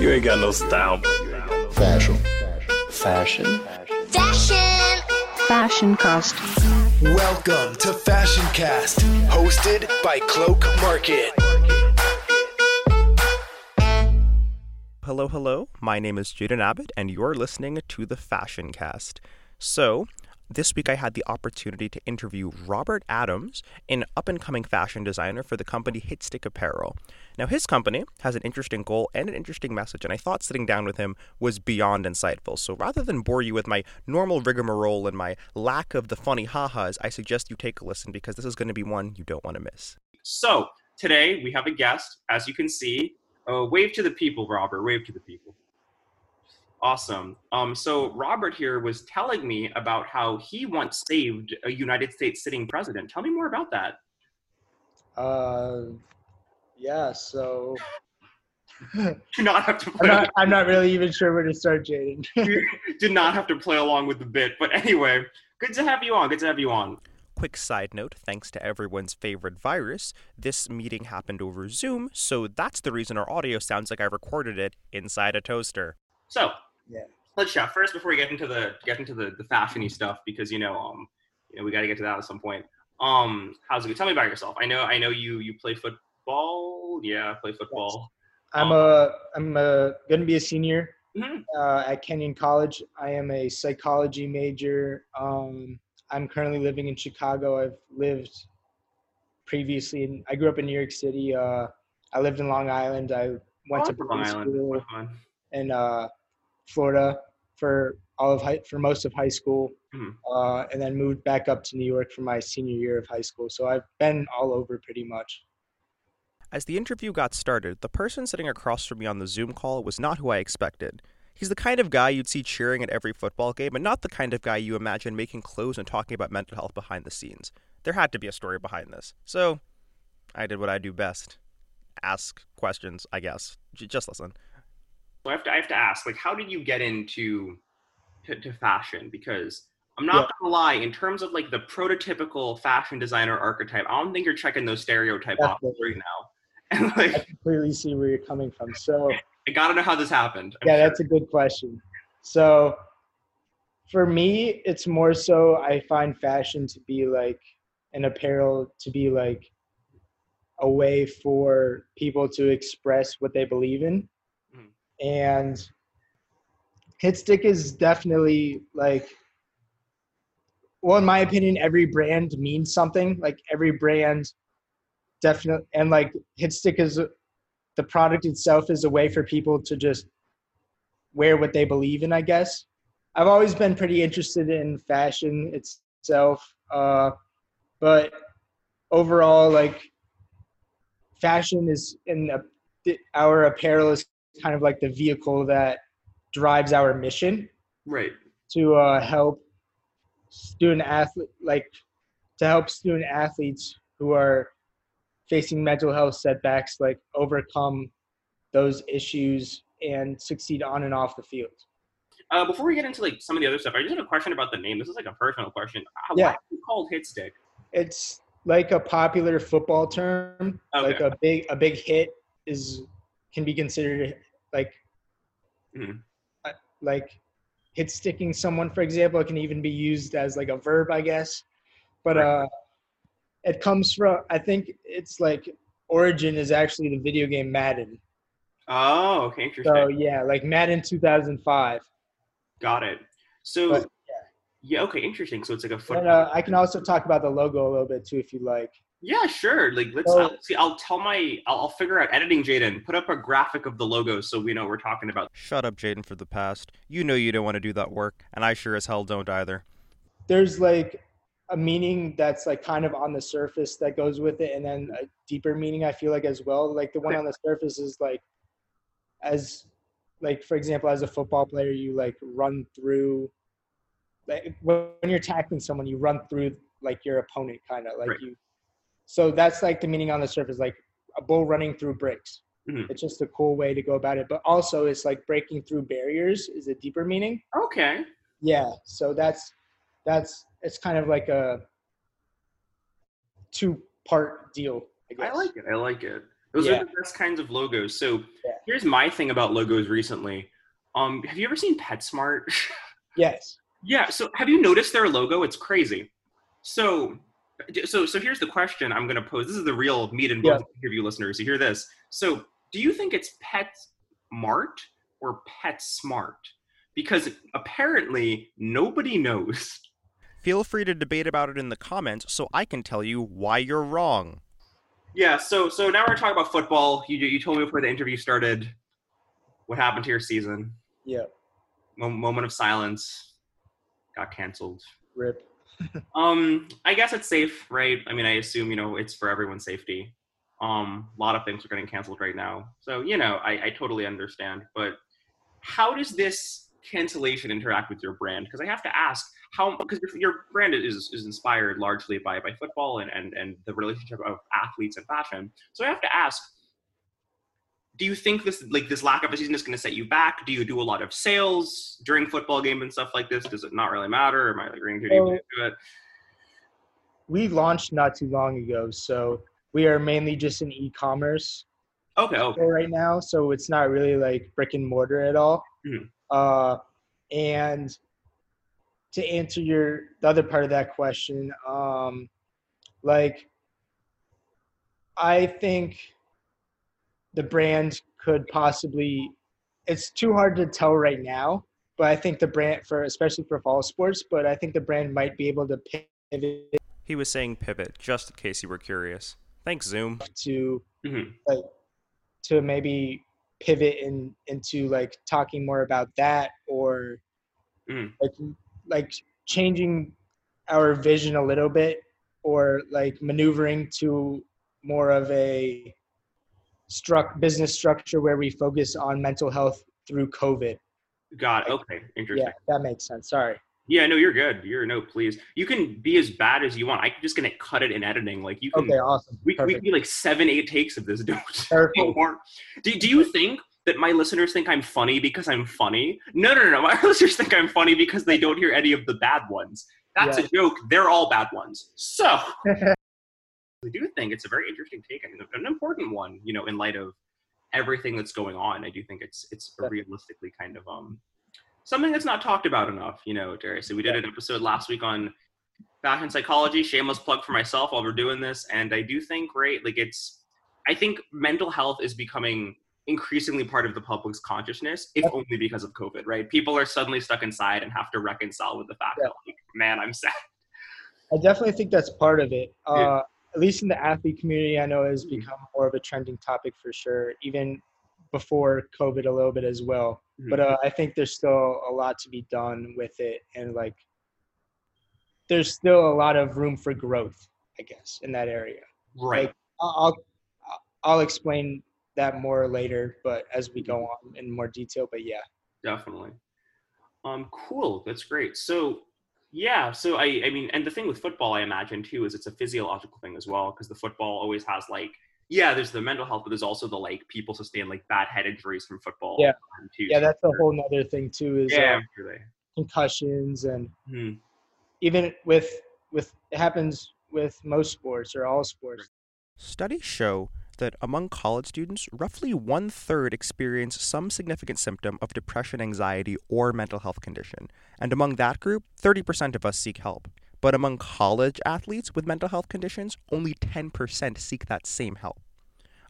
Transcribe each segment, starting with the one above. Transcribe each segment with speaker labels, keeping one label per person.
Speaker 1: You ain't got no style.
Speaker 2: Fashion.
Speaker 1: Fashion.
Speaker 3: Fashion.
Speaker 4: Fashion Cast.
Speaker 5: Welcome to Fashion Cast, hosted by Cloak Market.
Speaker 6: Hello, hello. My name is Jaden Abbott, and you're listening to the Fashion Cast. So, this week I had the opportunity to interview Robert Adams, an up and coming fashion designer for the company Hitstick Apparel. Now, his company has an interesting goal and an interesting message, and I thought sitting down with him was beyond insightful. So, rather than bore you with my normal rigmarole and my lack of the funny ha-has, I suggest you take a listen because this is going to be one you don't want to miss. So, today we have a guest, as you can see. Uh, wave to the people, Robert. Wave to the people. Awesome. Um, so Robert here was telling me about how he once saved a United States sitting president. Tell me more about that.
Speaker 7: Uh, yeah. So
Speaker 6: Do not have to
Speaker 7: I'm not, I'm not really even sure where to start, Jaden.
Speaker 6: did not have to play along with the bit. But anyway, good to have you on. Good to have you on. Quick side note thanks to everyone's favorite virus, this meeting happened over Zoom, so that's the reason our audio sounds like I recorded it inside a toaster. So,
Speaker 7: Yeah.
Speaker 6: let's chat first before we get into the get into the, the fashiony stuff because you know um you know we got to get to that at some point. Um, how's it? go? Tell me about yourself. I know I know you you play football. Yeah, play football.
Speaker 7: I'm a I'm a gonna be a senior
Speaker 6: Mhm.
Speaker 7: uh, at Kenyon College. I am a psychology major. Um, I'm currently living in Chicago. I've lived previously. In, I grew up in New York City. Uh, I lived in Long Island. I went
Speaker 6: Oh,
Speaker 7: to boarding
Speaker 6: Island.
Speaker 7: school in uh, Florida for all of high, for most of high school,
Speaker 6: Mhm.
Speaker 7: uh, and then moved back up to New York for my senior year of high school. So I've been all over pretty much.
Speaker 6: As the interview got started, the person sitting across from me on the Zoom call was not who I expected. He's the kind of guy you'd see cheering at every football game, and not the kind of guy you imagine making clothes and talking about mental health behind the scenes. There had to be a story behind this. So, I did what I do best ask questions, I guess. J- just listen. So I have, to, I have to ask, like, how did you get into to, to fashion? Because I'm not
Speaker 7: Yeah.
Speaker 6: gonna lie, in terms of like the prototypical fashion designer archetype, I don't think you're checking those stereotype boxes right now. And
Speaker 7: I
Speaker 6: like,
Speaker 7: completely see where you're coming from. So
Speaker 6: I gotta know how this happened. I'm
Speaker 7: yeah,
Speaker 6: sure.
Speaker 7: that's a good question. So for me, it's more so I find fashion to be like an apparel to be like a way for people to express what they believe in. And Hitstick is definitely like well in my opinion every brand means something. Like every brand definitely and like Hitstick is the product itself is a way for people to just wear what they believe in i guess. I've always been pretty interested in fashion itself uh, but overall like fashion is in a, our apparel is kind of like the vehicle that drives our mission
Speaker 6: right.
Speaker 7: to uh, help student athlete like to help student athletes who are facing mental health setbacks like overcome those issues and succeed on and off the field
Speaker 6: Uh, before we get into like some of the other stuff, I just had a question about the name. This is like a personal question. How,
Speaker 7: Yeah.
Speaker 6: Why is it called Hit Stick?
Speaker 7: it's like a popular football term like a big a big hit is can be considered like
Speaker 6: Mhm.
Speaker 7: uh, like hit sticking someone for example it can even be used as like a verb i guess but
Speaker 6: Right.
Speaker 7: uh it comes from i think it's like origin is actually the video game madden
Speaker 6: Oh, okay, interesting.
Speaker 7: so yeah like madden 2005
Speaker 6: Got it. So
Speaker 7: But,
Speaker 6: yeah, okay, interesting. So it's like a foot
Speaker 7: and uh, i can also talk about the logo a little bit too if you like
Speaker 6: yeah, sure. Like let's
Speaker 7: So-
Speaker 6: I'll, see. I'll tell my. I'll, I'll figure out editing. Jaden, put up a graphic of the logo so we know what we're talking about. Shut up, Jaden, for the past. You know you don't want to do that work, and I sure as hell don't either.
Speaker 7: there's like a meaning that's like kind of on the surface that goes with it and then a deeper meaning i feel like as well like the one on the surface is like as like for example as a football player you like run through like when you're tackling someone you run through like your opponent kind of like
Speaker 6: Right.
Speaker 7: you so that's like the meaning on the surface like a bull running through bricks
Speaker 6: Mhm.
Speaker 7: it's just a cool way to go about it but also it's like breaking through barriers is a deeper meaning
Speaker 6: Okay.
Speaker 7: yeah so that's that's it's kind of like a two part deal i guess
Speaker 6: I like it. I like it. Those
Speaker 7: Yeah.
Speaker 6: are the best kinds of logos. So
Speaker 7: Yeah.
Speaker 2: here's my thing about logos recently. Um, have you ever seen PetSmart?
Speaker 7: Yes.
Speaker 2: yeah. So have you noticed their logo? It's crazy. So, so, so here's the question I'm going to pose. This is the real meat and bones interview listeners. You hear this? So, do you think it's Pet Mart or Pet Smart? Because apparently nobody knows.
Speaker 6: Feel free to debate about it in the comments so I can tell you why you're wrong.
Speaker 2: Yeah. So, so now we're talking about football. You, you told me before the interview started what happened to your season.
Speaker 7: Yeah.
Speaker 2: Mo- moment of silence. Got canceled.
Speaker 7: Rip.
Speaker 2: Um, I guess it's safe, right? I mean, I assume you know it's for everyone's safety. Um, a lot of things are getting canceled right now, so you know, I, I totally understand. But how does this cancellation interact with your brand? Because I have to ask how because your brand is is inspired largely by by football and and and the relationship of athletes and fashion. So I have to ask. Do you think this like this lack of a season is going to set you back? Do you do a lot of sales during football game and stuff like this? Does it not really matter? Am I like reading too into it?
Speaker 7: We launched not too long ago, so we are mainly just in e-commerce
Speaker 2: Okay, okay.
Speaker 7: right now, so it's not really like brick and mortar at all.
Speaker 2: Mhm.
Speaker 7: Uh, and to answer your the other part of that question, um, like I think the brand could possibly. It's too hard to tell right now, but I think the brand for especially for fall sports, but I think the brand might be able to pivot
Speaker 6: He was saying pivot, just in case you were curious. Thanks, Zoom.
Speaker 7: to
Speaker 2: Mhm.
Speaker 7: like to maybe pivot in into like talking more about that or
Speaker 2: Mhm.
Speaker 7: like like changing our vision a little bit or like maneuvering to more of a struck business structure where we focus on mental health through covid
Speaker 2: Got it. Okay, interesting.
Speaker 7: yeah that makes sense sorry
Speaker 2: Yeah. no, you're good. You're no, please. You can be as bad as you want. I'm just gonna cut it in editing. Like you can.
Speaker 7: okay awesome
Speaker 2: we, we can
Speaker 7: perfect
Speaker 2: do like seven, eight takes of this. Don't
Speaker 7: Perfect.
Speaker 2: more. Do, do you think that my listeners think I'm funny because I'm funny? No, no, no, no. My listeners think I'm funny because they don't hear any of the bad ones. That's
Speaker 7: Yeah.
Speaker 2: a joke. They're all bad ones. So I do think it's a very interesting take and an important one. You know, in light of everything that's going on, I do think it's it's a realistically kind of um something that's not talked about enough. You know, Darius. So we did an episode last week on fashion psychology. Shameless plug for myself while we're doing this, and I do think right, like it's. I think mental health is becoming increasingly part of the public's consciousness, if only because of COVID. Right, people are suddenly stuck inside and have to reconcile with the fact
Speaker 7: Yeah.
Speaker 2: that, like, man, I'm sad.
Speaker 7: I definitely think that's part of it. Uh. At least in the athlete community, I know has
Speaker 2: Mhm.
Speaker 7: become more of a trending topic for sure, even before COVID a little bit as well.
Speaker 2: Mhm.
Speaker 7: But uh, I think there's still a lot to be done with it, and like, there's still a lot of room for growth, I guess, in that area.
Speaker 2: Right.
Speaker 7: Like, I'll I'll- I'll explain that more later, but as we go on in more detail. But yeah,
Speaker 2: definitely um cool that's great so yeah so i i mean and the thing with football i imagine too is it's a physiological thing as well because the football always has like yeah there's the mental health but there's also the like people sustain like bad head injuries from football
Speaker 7: Yeah.
Speaker 2: too
Speaker 7: yeah,
Speaker 2: So
Speaker 7: that's a whole other thing too. Is
Speaker 2: yeah
Speaker 7: uh,
Speaker 2: I'm sure they-
Speaker 7: concussions and
Speaker 2: Hmm.
Speaker 7: even with with it happens with most sports or all sports.
Speaker 6: Studies show that among college students, roughly one third experience some significant symptom of depression, anxiety, or mental health condition. And among that group, 30% of us seek help. But among college athletes with mental health conditions, only 10% seek that same help.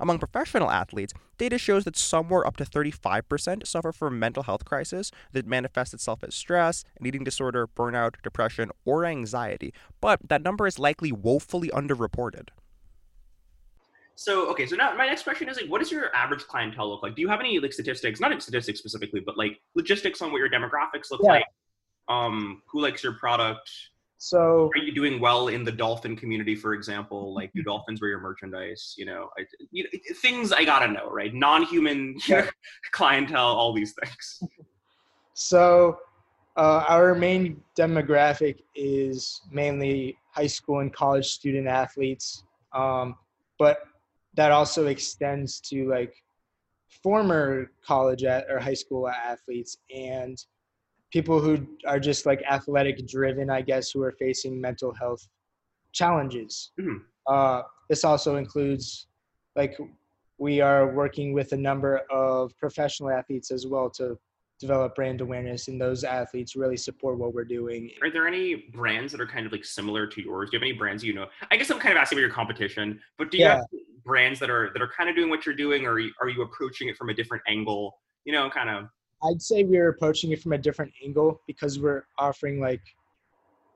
Speaker 6: Among professional athletes, data shows that somewhere up to 35% suffer from mental health crisis that manifests itself as stress, an eating disorder, burnout, depression, or anxiety. But that number is likely woefully underreported.
Speaker 2: So okay so now my next question is like what does your average clientele look like? Do you have any like statistics not in statistics specifically but like logistics on what your demographics look
Speaker 7: Yeah.
Speaker 2: like? Um who likes your product?
Speaker 7: So
Speaker 2: are you doing well in the dolphin community for example? Like do dolphins wear your merchandise? You know, I, you know things i gotta know right? Non-human
Speaker 7: Yeah.
Speaker 2: clientele all these things.
Speaker 7: So uh, our main demographic is mainly high school and college student athletes, um, but that also extends to like former college at, or high school athletes and people who are just like athletic driven, I guess, who are facing mental health challenges.
Speaker 2: Mhm.
Speaker 7: Uh, this also includes like we are working with a number of professional athletes as well to develop brand awareness, and those athletes really support what we're doing.
Speaker 2: Are there any brands that are kind of like similar to yours? Do you have any brands you know? I guess I'm kind of asking about your competition, but do you
Speaker 7: Yeah.
Speaker 2: have brands that are that are kind of doing what you're doing, or are you, approaching it from a different angle? You know, kind of.
Speaker 7: I'd say we're approaching it from a different angle because we're offering like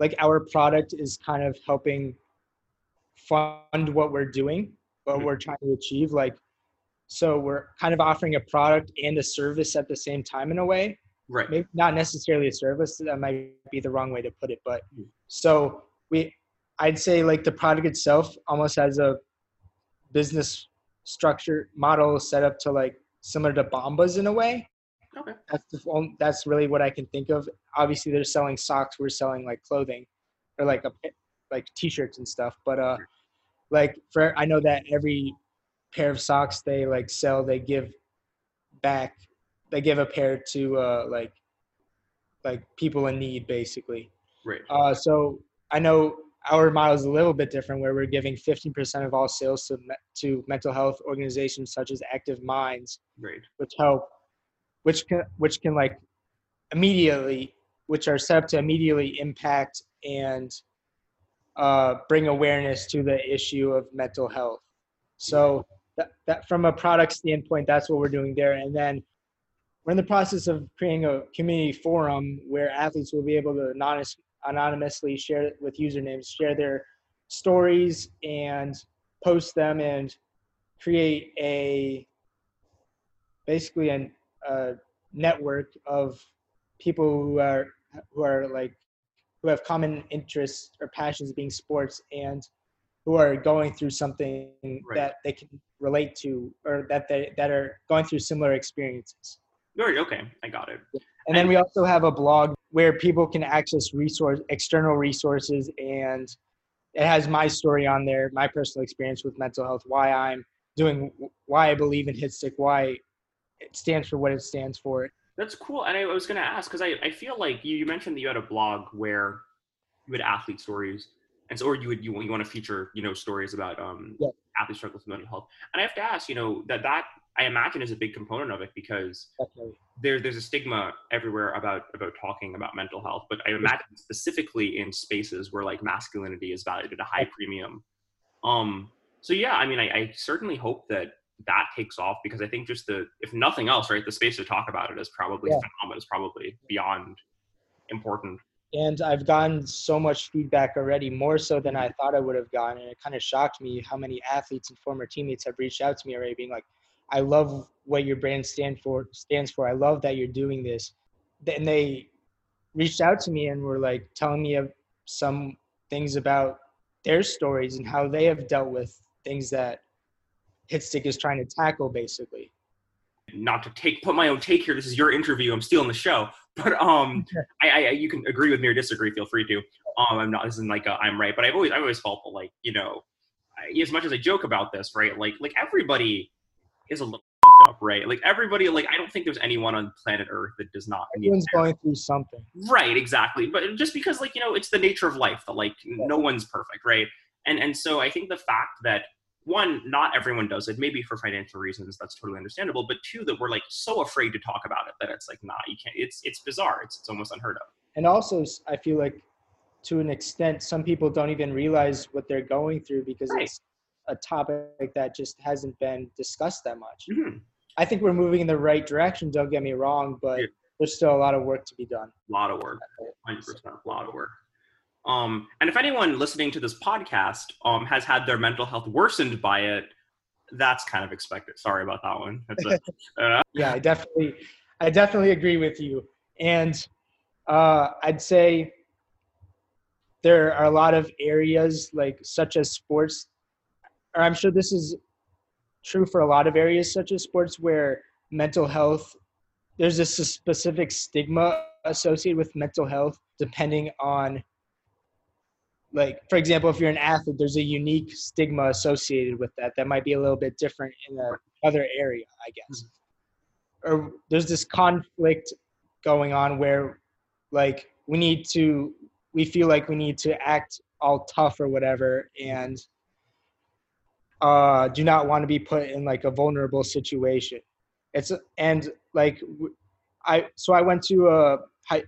Speaker 7: like our product is kind of helping fund what we're doing, what
Speaker 2: Mhm.
Speaker 7: we're trying to achieve. Like so we're kind of offering a product and a service at the same time in a way.
Speaker 2: Right.
Speaker 7: Maybe not necessarily a service, that might be the wrong way to put it, but
Speaker 2: Mm.
Speaker 7: so we I'd say like the product itself almost has a business structure model set up to like similar to Bombas in a way
Speaker 2: Okay.
Speaker 7: that's the only, that's really what I can think of. Obviously, they're selling socks. We're selling like clothing, or like a like t-shirts and stuff. But uh, like for I know that every pair of socks they like sell, they give back. They give a pair to uh like like people in need, basically.
Speaker 2: Right.
Speaker 7: Uh, so I know our model is a little bit different, where we're giving 15% of all sales to me- to mental health organizations such as Active Minds
Speaker 2: Right.
Speaker 7: which help which can which can like immediately which are set up to immediately impact and uh, bring awareness to the issue of mental health so that, that from a product standpoint that's what we're doing there and then we're in the process of creating a community forum where athletes will be able to anonymous, anonymously share with usernames share their stories and post them and create a basically an, a network of people who are who are like who have common interests or passions being sports and who are going through something
Speaker 2: Right.
Speaker 7: that they can relate to or that they that are going through similar experiences.
Speaker 2: Very okay. I got it.
Speaker 7: And then we also have a blog where people can access resource external resources and it has my story on there, my personal experience with mental health, why I'm doing why I believe in HitStick, why it stands for what it stands for.
Speaker 2: That's cool. And I, I was going to ask because I, I feel like you, you mentioned that you had a blog where you had athlete stories, and so or you would you, you want to feature you know stories about um
Speaker 7: Yeah.
Speaker 2: athlete struggles with mental health. And I have to ask, you know, that that I imagine is a big component of it because
Speaker 7: Definitely.
Speaker 2: there there's a stigma everywhere about about talking about mental health, but I imagine specifically in spaces where like masculinity is valued at a high premium. Um. So yeah, I mean, I, I certainly hope that that takes off because I think just the if nothing else, right, the space to talk about it is probably
Speaker 7: Yeah.
Speaker 2: phenomenal. Is probably beyond important.
Speaker 7: And I've gotten so much feedback already, more so than I thought I would have gotten. And it kind of shocked me how many athletes and former teammates have reached out to me already, being like, "I love what your brand stand for stands for. I love that you're doing this." And they reached out to me and were like telling me of some things about their stories and how they have dealt with things that Hitstick is trying to tackle, basically.
Speaker 2: Not to take put my own take here. This is your interview. I'm stealing the show. But um, I, I you can agree with me or disagree. Feel free to. Um, I'm not. This isn't like a, I'm right, but I've always I've always felt like you know, I, as much as I joke about this, right? Like like everybody is a little up, right? Like everybody, like I don't think there's anyone on planet Earth that does not
Speaker 7: Everyone's going through something.
Speaker 2: Right, exactly. But just because like, you know, it's the nature of life that like no one's perfect, right? And and so I think the fact that one, not everyone does it, maybe for financial reasons, that's totally understandable. But two, that we're like so afraid to talk about it that it's like, nah, you can't. It's it's bizarre. It's it's almost unheard of.
Speaker 7: and also I feel like to an extent some people don't even realize what they're going through because
Speaker 2: Right.
Speaker 7: it's a topic that just hasn't been discussed that much
Speaker 2: Mhm.
Speaker 7: i think we're moving in the right direction don't get me wrong but
Speaker 2: Yeah.
Speaker 7: there's still a lot of work to be done
Speaker 2: A lot of work, hundred percent, a lot of work. Um, and if anyone listening to this podcast um has had their mental health worsened by it, that's kind of expected. Sorry about that one. That's a,
Speaker 7: yeah i definitely i definitely agree with you and uh, i'd say there are a lot of areas like such as sports or i'm sure this is true for a lot of areas such as sports where mental health there's a s- specific stigma associated with mental health depending on like for example if you're an athlete there's a unique stigma associated with that that might be a little bit different in a other area i guess. Or there's this conflict going on where like we need to we feel like we need to act all tough or whatever and uh, do not want to be put in like a vulnerable situation. It's and like I so I went to a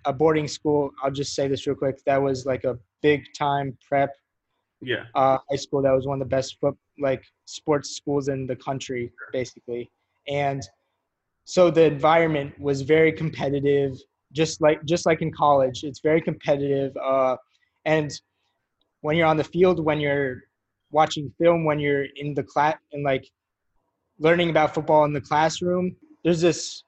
Speaker 7: a boarding school. I'll just say this real quick. That was like a big time prep
Speaker 2: Yeah.
Speaker 7: uh, high school that was one of the best foot, like sports schools in the country, basically. And so the environment was very competitive, just like just like in college. It's very competitive, uh, and when you're on the field, when you're watching film, when you're in the class, and like learning about football in the classroom, there's this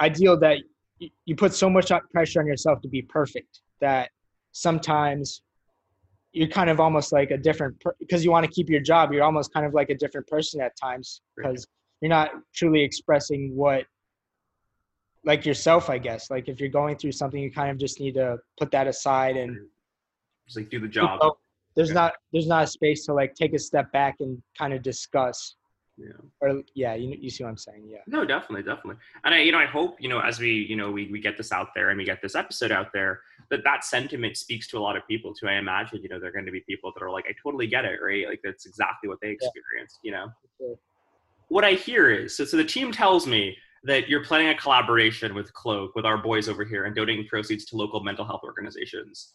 Speaker 7: ideal that y- you put so much pressure on yourself to be perfect that sometimes you're kind of almost like a different because you want to keep your job you're almost kind of like a different person at times because you're not truly expressing what like yourself i guess. Like if you're going through something you kind of just need to put that aside and
Speaker 2: Just like do the job.
Speaker 7: There's
Speaker 2: Yeah.
Speaker 7: not there's not a space to like take a step back and kind of discuss
Speaker 2: Yeah.
Speaker 7: or yeah you, you see what i'm saying yeah
Speaker 2: No, definitely, definitely. And I, you know, I hope, you know, as we, you know, we, we get this out there and we get this episode out there, that that sentiment speaks to a lot of people too. I imagine, you know, there are going to be people that are like, I totally get it, right? Like that's exactly what they experienced, you know?
Speaker 7: sure.
Speaker 2: What I hear is, so, so the team tells me that you're planning a collaboration with Cloak, with our boys over here and donating proceeds to local mental health organizations.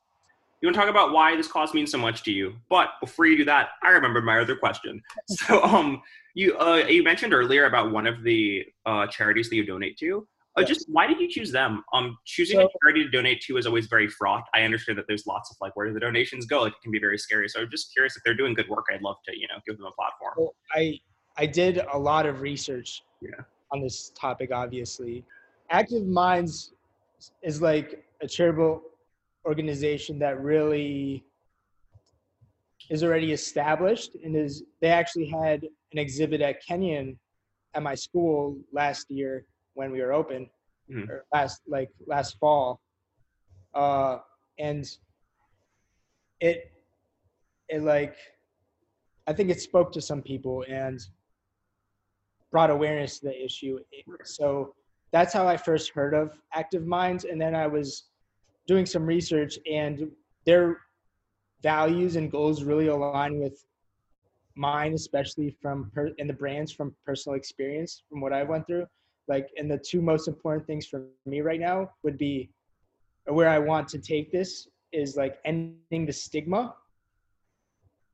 Speaker 2: You want to talk about why this cause means so much to you? But before you do that, I remember my other question. So, um, you uh, you mentioned earlier about one of the uh, charities that you donate to. Uh,
Speaker 7: Yes.
Speaker 2: Just why did you choose them? Um, choosing a charity to donate to is always very fraught. I understand that there's lots of like where do the donations go? Like, it can be very scary. So I'm just curious if they're doing good work. I'd love to you know give them a platform.
Speaker 7: Well, I I did a lot of research
Speaker 2: Yeah.
Speaker 7: on this topic. Obviously, Active Minds is like a charitable organization that really is already established and is they actually had an exhibit at Kenyon at my school last year when we were open
Speaker 2: Mhm.
Speaker 7: or last like last fall. Uh and it it like i think it spoke to some people and brought awareness to the issue. So that's how i first heard of active minds and then i was doing some research and their values and goals really align with mine especially from per- and the brands from personal experience from what i went through. Like and the two most important things for me right now would be where i want to take this is like ending the stigma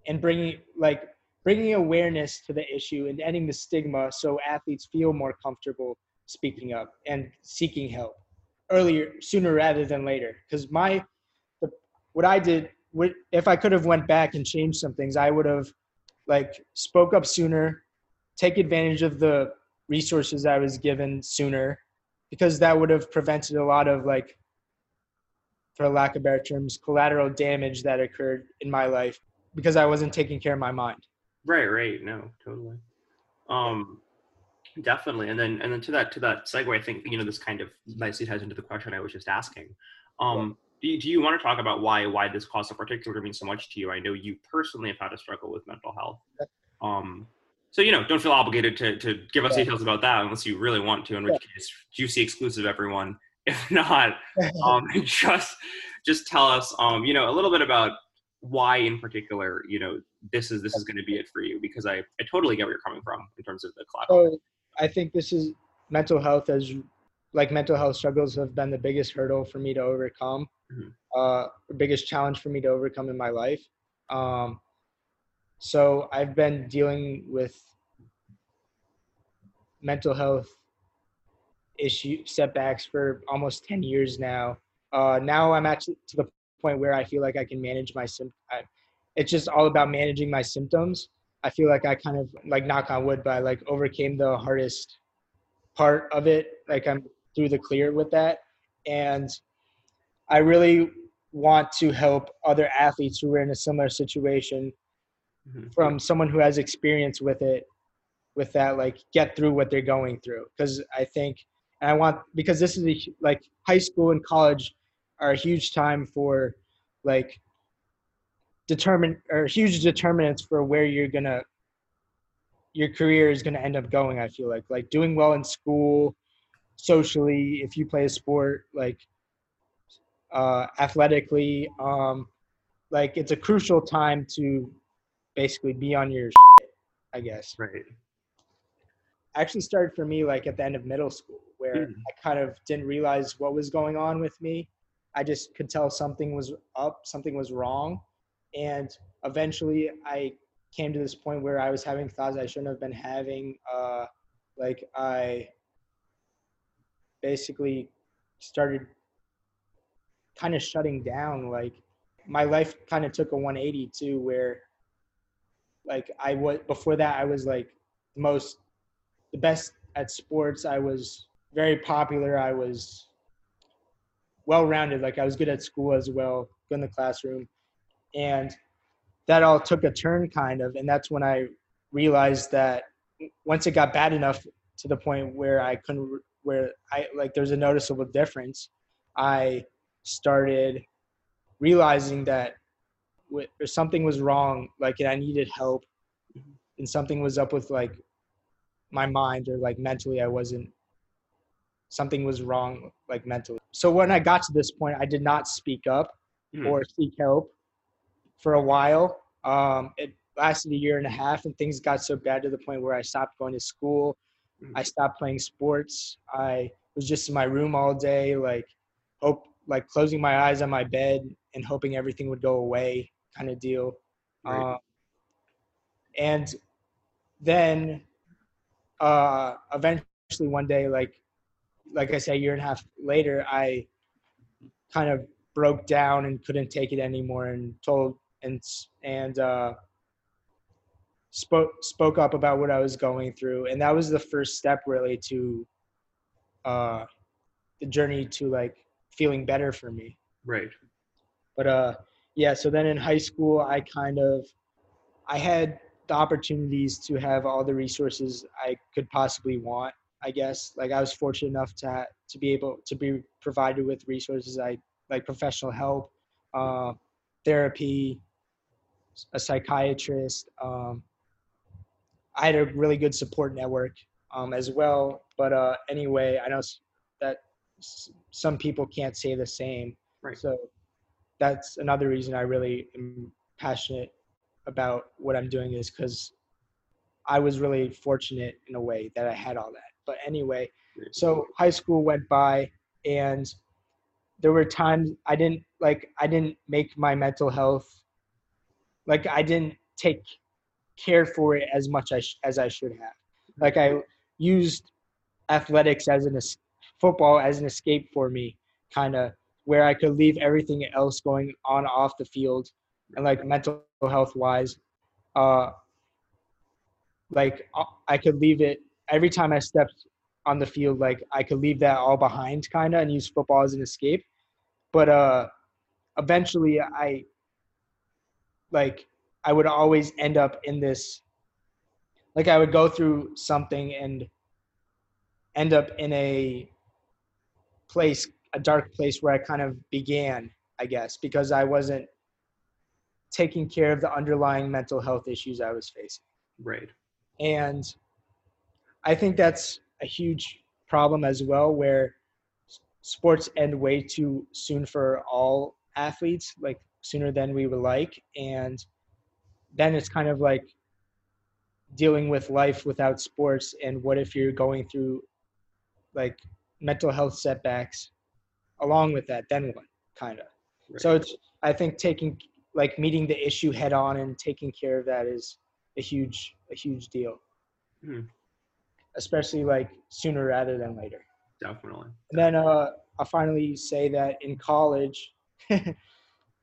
Speaker 7: and bringing like bringing awareness to the issue and ending the stigma so athletes feel more comfortable speaking up and seeking help earlier sooner rather than later because my the, what i did if i could have went back and changed some things i would have like spoke up sooner take advantage of the resources i was given sooner because that would have prevented a lot of like for lack of better terms collateral damage that occurred in my life because i wasn't taking care of my mind
Speaker 2: Right, right. No, totally. Um, definitely. And then, and then to that, to that segue, I think you know this kind of nicely ties into the question I was just asking. Um, do you, do you want to talk about why why this cause in particular means so much to you? I know you personally have had a struggle with mental health. Um, so you know, don't feel obligated to to give us
Speaker 7: Yeah.
Speaker 2: details about that unless you really want to. In which case, juicy exclusive, everyone. If not, um, just just tell us, um, you know, a little bit about why in particular, you know, this is this is going to be it for you because I I totally get where you're coming from in terms of the collab.
Speaker 7: so i think this is mental health as like mental health struggles have been the biggest hurdle for me to overcome
Speaker 2: Mhm.
Speaker 7: uh the biggest challenge for me to overcome in my life um so i've been dealing with mental health issue setbacks for almost 10 years now uh now i'm actually to the point where i feel like i can manage my symptoms. It's just all about managing my symptoms i feel like i kind of like knock on wood but i like overcame the hardest part of it like i'm through the clear with that and i really want to help other athletes who are in a similar situation
Speaker 2: Mhm.
Speaker 7: from someone who has experience with it with that like get through what they're going through because i think and i want because this is a, like high school and college are a huge time for like determine or huge determinants for where you're gonna your career is gonna end up going i feel like like doing well in school socially if you play a sport like uh athletically um like it's a crucial time to basically be on your shit. I guess.
Speaker 2: Right.
Speaker 7: Actually started for me like at the end of middle school where
Speaker 2: Mm.
Speaker 7: I kind of didn't realize what was going on with me. I just could tell something was up, something was wrong. And eventually I came to this point where I was having thoughts I shouldn't have been having. Uh, like I basically started kind of shutting down. Like my life kind of took a 180 too, where like I was before that I was like the most the best at sports. I was very popular. I was well rounded. Like I was good at school as well, good in the classroom. And that all took a turn kind of. And that's when I realized that once it got bad enough to the point where I couldn't, where I like there's a noticeable difference, I started realizing that or something was wrong, like and I needed help, and something was up with like my mind or like mentally I wasn't something was wrong like mentally. So when I got to this point, I did not speak up
Speaker 2: Mhm.
Speaker 7: or seek help for a while. Um, it lasted a year and a half, and things got so bad to the point where I stopped going to school.
Speaker 2: Mhm.
Speaker 7: I stopped playing sports. I was just in my room all day, like hope, like closing my eyes on my bed and hoping everything would go away, kind of deal.
Speaker 2: Right.
Speaker 7: Uh, and then uh, eventually one day, like like I said, a year and a half later, I kind of broke down and couldn't take it anymore, and told and and uh, spoke spoke up about what I was going through, and that was the first step really to uh, the journey to like feeling better for me
Speaker 2: Right.
Speaker 7: but uh yeah so then in high school i kind of i had the opportunities to have all the resources i could possibly want i guess like i was fortunate enough to to be able to be provided with resources i like professional help uh, therapy a psychiatrist um, i had a really good support network um, as well but uh, anyway i know that s- some people can't say the same
Speaker 2: Right.
Speaker 7: so that's another reason I really am passionate about what I'm doing is because I was really fortunate in a way that I had all that. But anyway, so high school went by and there were times I didn't like I didn't make my mental health like I didn't take care for it as much as as I should have. Like I used athletics as an football as an escape for me, kind of where I could leave everything else going on off the field and like mental health wise, uh, like uh, I could leave it every time I stepped on the field, like I could leave that all behind kind of and use football as an escape. But uh, eventually I like I would always end up in this like I would go through something and end up in a place a dark place where I kind of began, I guess, because I wasn't taking care of the underlying mental health issues I was facing.
Speaker 2: Right.
Speaker 7: And I think that's a huge problem as well, where sports end way too soon for all athletes, like sooner than we would like. And then it's kind of like dealing with life without sports. And what if you're going through like mental health setbacks along with that? Then what, kind of?
Speaker 2: Right.
Speaker 7: So it's, I think taking, like meeting the issue head on and taking care of that is a huge, a huge deal
Speaker 2: Mhm.
Speaker 7: especially like sooner rather than later.
Speaker 2: Definitely.
Speaker 7: And then uh, I'll finally say that in college,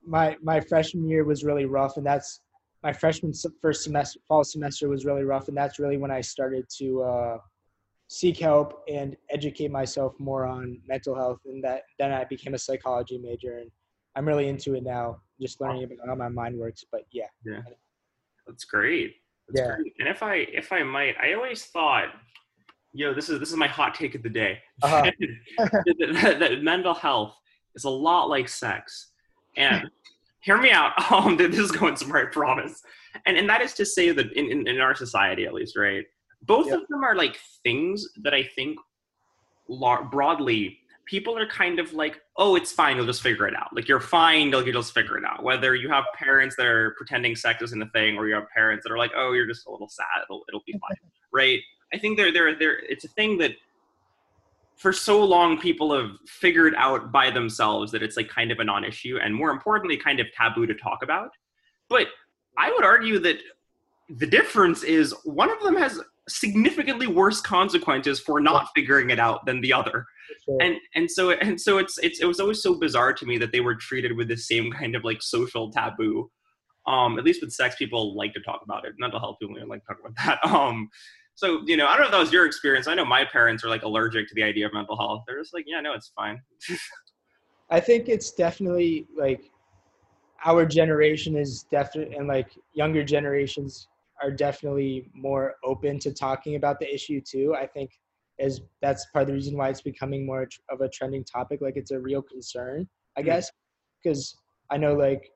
Speaker 7: my my freshman year was really rough, and that's my freshman first semester, fall semester was really rough, and that's really when I started to uh, seek help and educate myself more on mental health, and that then I became a psychology major, and I'm really into it now, just learning about how my mind works. But yeah, yeah,
Speaker 2: That's great. That's
Speaker 7: Yeah.
Speaker 2: great. And if I if I might, I always thought, know, this is this is my hot take of the day.
Speaker 7: Uh-huh.
Speaker 2: that- that mental health is a lot like sex. And hear me out. Um, this is going somewhere, I promise. And and that is to say that in, in, in our society at least, right? Both of them are like things that I think lar- broadly people are kind of like, oh, it's fine, you'll just figure it out. Like you're fine, you'll you'll just figure it out. Whether you have parents that are pretending sex isn't a thing, or you have parents that are like, oh, you're just a little sad, it'll it'll be fine, right? I think they're they're they're it's a thing that for so long people have figured out by themselves that it's like kind of a non-issue and more importantly kind of taboo to talk about. But i would argue that the difference is one of them has significantly worse consequences for not figuring it out than the other.
Speaker 7: Sure.
Speaker 2: and and so and so it's it's it was always so bizarre to me that they were treated with the same kind of like social taboo. Um at least with sex people like to talk about it. Mental health people don't like to talk about that. Um so you know i don't know if that was your experience i know my parents are like allergic to the idea of mental health they're just like yeah no it's fine
Speaker 7: I think it's definitely like our generation is definitely and like younger generations are definitely more open to talking about the issue too. I think is that's part of the reason why it's becoming more of a trending topic. Like it's a real concern, I
Speaker 2: Mm.
Speaker 7: guess, because I know like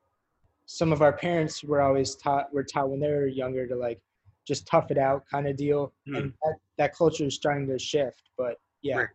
Speaker 7: some of our parents were always taught were taught when they were younger to like just tough it out kind of deal,
Speaker 2: Mm.
Speaker 7: and that, that culture is starting to shift. But yeah,
Speaker 2: Right.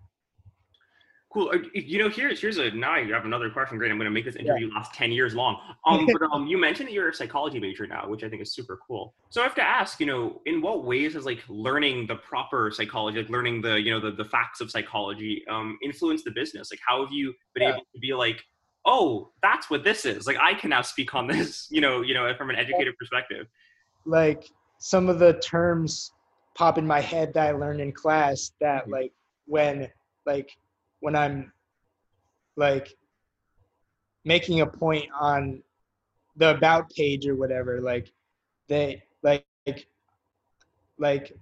Speaker 2: cool. Uh, you know here's here's a now you have another question. Great i'm going to make this interview last 10 years long. Um but um you mentioned that you're a psychology major now which i think is super cool. So i have to ask you know in what ways has like learning the proper psychology like learning the you know the, the facts of psychology um influenced the business? Like how have you been
Speaker 7: Yeah.
Speaker 2: able to be like oh that's what this is. Like i can now speak on this you know you know from an educated perspective.
Speaker 7: Like some of the terms pop in my head that I learned in class that
Speaker 2: Mhm.
Speaker 7: like when like when I'm like making a point on the about page or whatever like they like like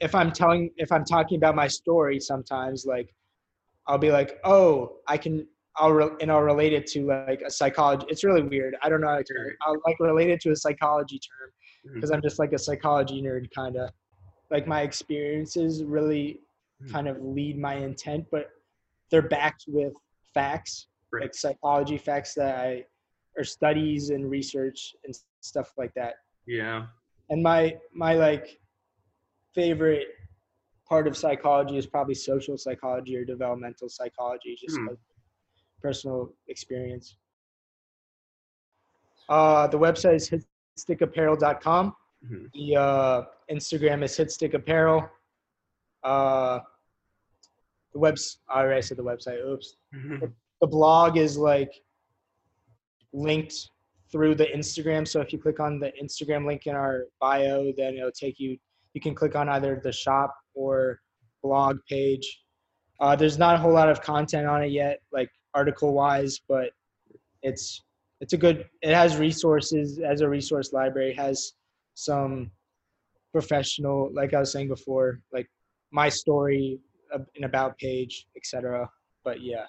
Speaker 7: if I'm telling if I'm talking about my story sometimes like I'll be like oh I can I'll re- and I'll relate it to like a psychology it's really weird I don't know how to. I'll like relate it to a psychology term because I'm just like a psychology nerd, kind of. Like my experiences really
Speaker 2: Mhm.
Speaker 7: kind of lead my intent, but they're backed with facts,
Speaker 2: Right.
Speaker 7: like psychology facts that I, or studies and research and stuff like that.
Speaker 2: yeah
Speaker 7: And my my like favorite part of psychology is probably social psychology or developmental psychology, just
Speaker 2: Hmm.
Speaker 7: like personal experience. Uh, the website is hitstickapparel.com.
Speaker 2: Mhm.
Speaker 7: The uh, Instagram is hitstick apparel. Uh, the webs. I already said the website. Oops. The blog is like linked through the Instagram. So if you click on the Instagram link in our bio, then it'll take you. You can click on either the shop or blog page. Uh, there's not a whole lot of content on it yet, like article wise, but it's it's a good. It has resources as a resource library. Has some professional, like I was saying before, like my story, an about page, etc. But yeah.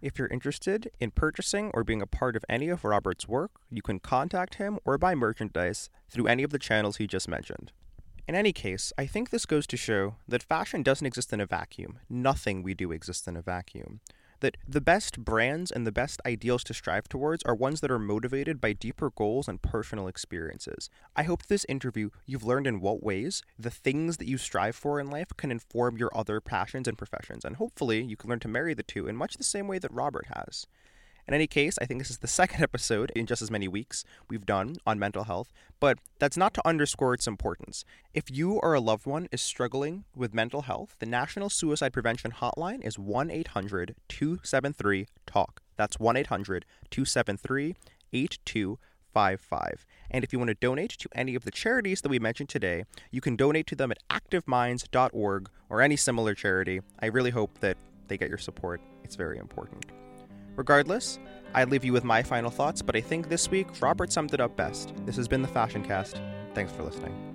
Speaker 6: If you're interested in purchasing or being a part of any of Robert's work, you can contact him or buy merchandise through any of the channels he just mentioned. In any case, I think this goes to show that fashion doesn't exist in a vacuum. Nothing we do exists in a vacuum. That the best brands and the best ideals to strive towards are ones that are motivated by deeper goals and personal experiences. I hope this interview you've learned in what ways the things that you strive for in life can inform your other passions and professions, and hopefully you can learn to marry the two in much the same way that Robert has. In any case, I think this is the second episode in just as many weeks we've done on mental health, but that's not to underscore its importance. If you or a loved one is struggling with mental health, the National Suicide Prevention Hotline is 1 800 273 TALK. That's 1 800 273 8255. And if you want to donate to any of the charities that we mentioned today, you can donate to them at activeminds.org or any similar charity. I really hope that they get your support. It's very important. Regardless, I leave you with my final thoughts, but I think this week Robert summed it up best. This has been the Fashion Cast. Thanks for listening.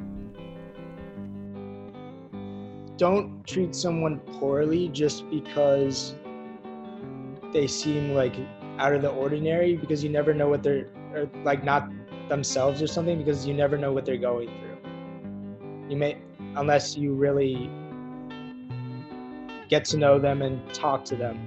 Speaker 7: don't treat someone poorly just because they seem like out of the ordinary because you never know what they're or like not themselves or something because you never know what they're going through you may unless you really get to know them and talk to them